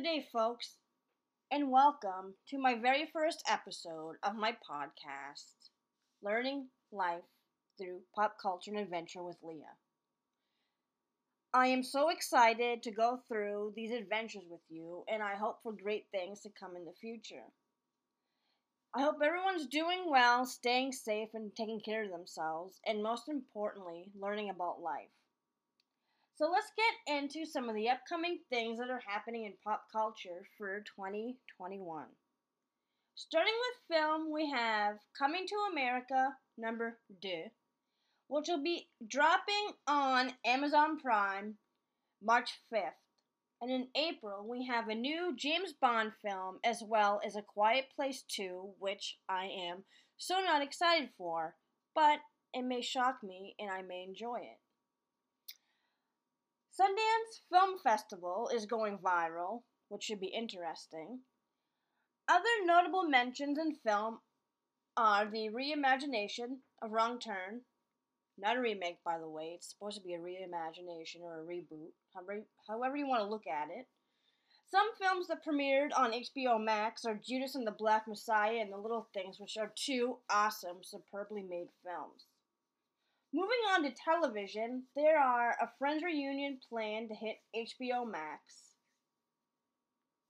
Good day, folks, and welcome to my very first episode of my podcast, Learning Life Through Pop Culture and Adventure with Leah. I am so excited to go through these adventures with you, and I hope for great things to come in the future. I hope everyone's doing well, staying safe, and taking care of themselves, and most importantly, learning about life. So let's get into some of the upcoming things that are happening in pop culture for 2021. Starting with film, we have Coming to America number 2, which will be dropping on Amazon Prime March 5th. And in April, we have a new James Bond film as well as A Quiet Place 2, which I am so not excited for, but it may shock me and I may enjoy it. Sundance Film Festival is going viral, which should be interesting. Other notable mentions in film are the reimagination of Wrong Turn, not a remake, by the way. It's supposed to be a reimagination or a reboot, however, you want to look at it. Some films that premiered on HBO Max are Judas and the Black Messiah and The Little Things, which are two awesome, superbly made films. Moving on to television, there are a Friends reunion planned to hit HBO Max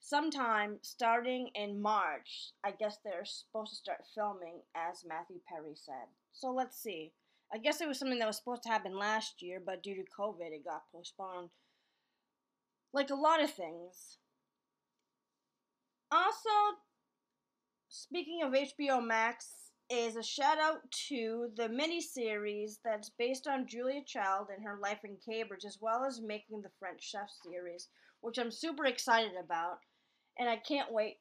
sometime starting in March. I guess they're supposed to start filming, as Matthew Perry said. So let's see. I guess it was something that was supposed to happen last year, but due to COVID, it got postponed. Like a lot of things. Also, speaking of HBO Max, is a shout out to the miniseries that's based on Julia Child and her life in Cambridge, as well as making the French Chef series, which I'm super excited about, and I can't wait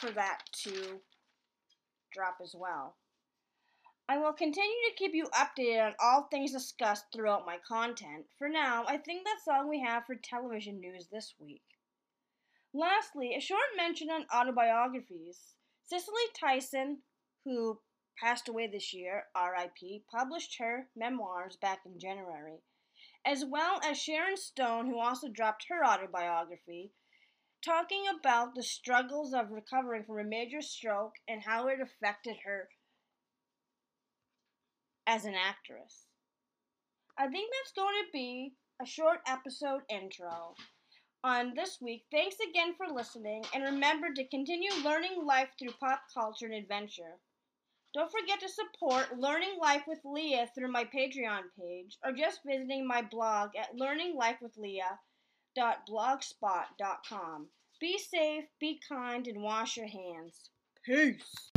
for that to drop as well. I will continue to keep you updated on all things discussed throughout my content. For now, I think that's all we have for television news this week. Lastly, a short mention on autobiographies. Cicely Tyson, who passed away this year, RIP, published her memoirs back in January, as well as Sharon Stone, who also dropped her autobiography, talking about the struggles of recovering from a major stroke and how it affected her as an actress. I think that's going to be a short episode intro on this week. Thanks again for listening, and remember to continue learning life through pop culture and adventure. Don't forget to support Learning Life with Leah through my Patreon page or just visiting my blog at learninglifewithleah.blogspot.com. Be safe, be kind, and wash your hands. Peace.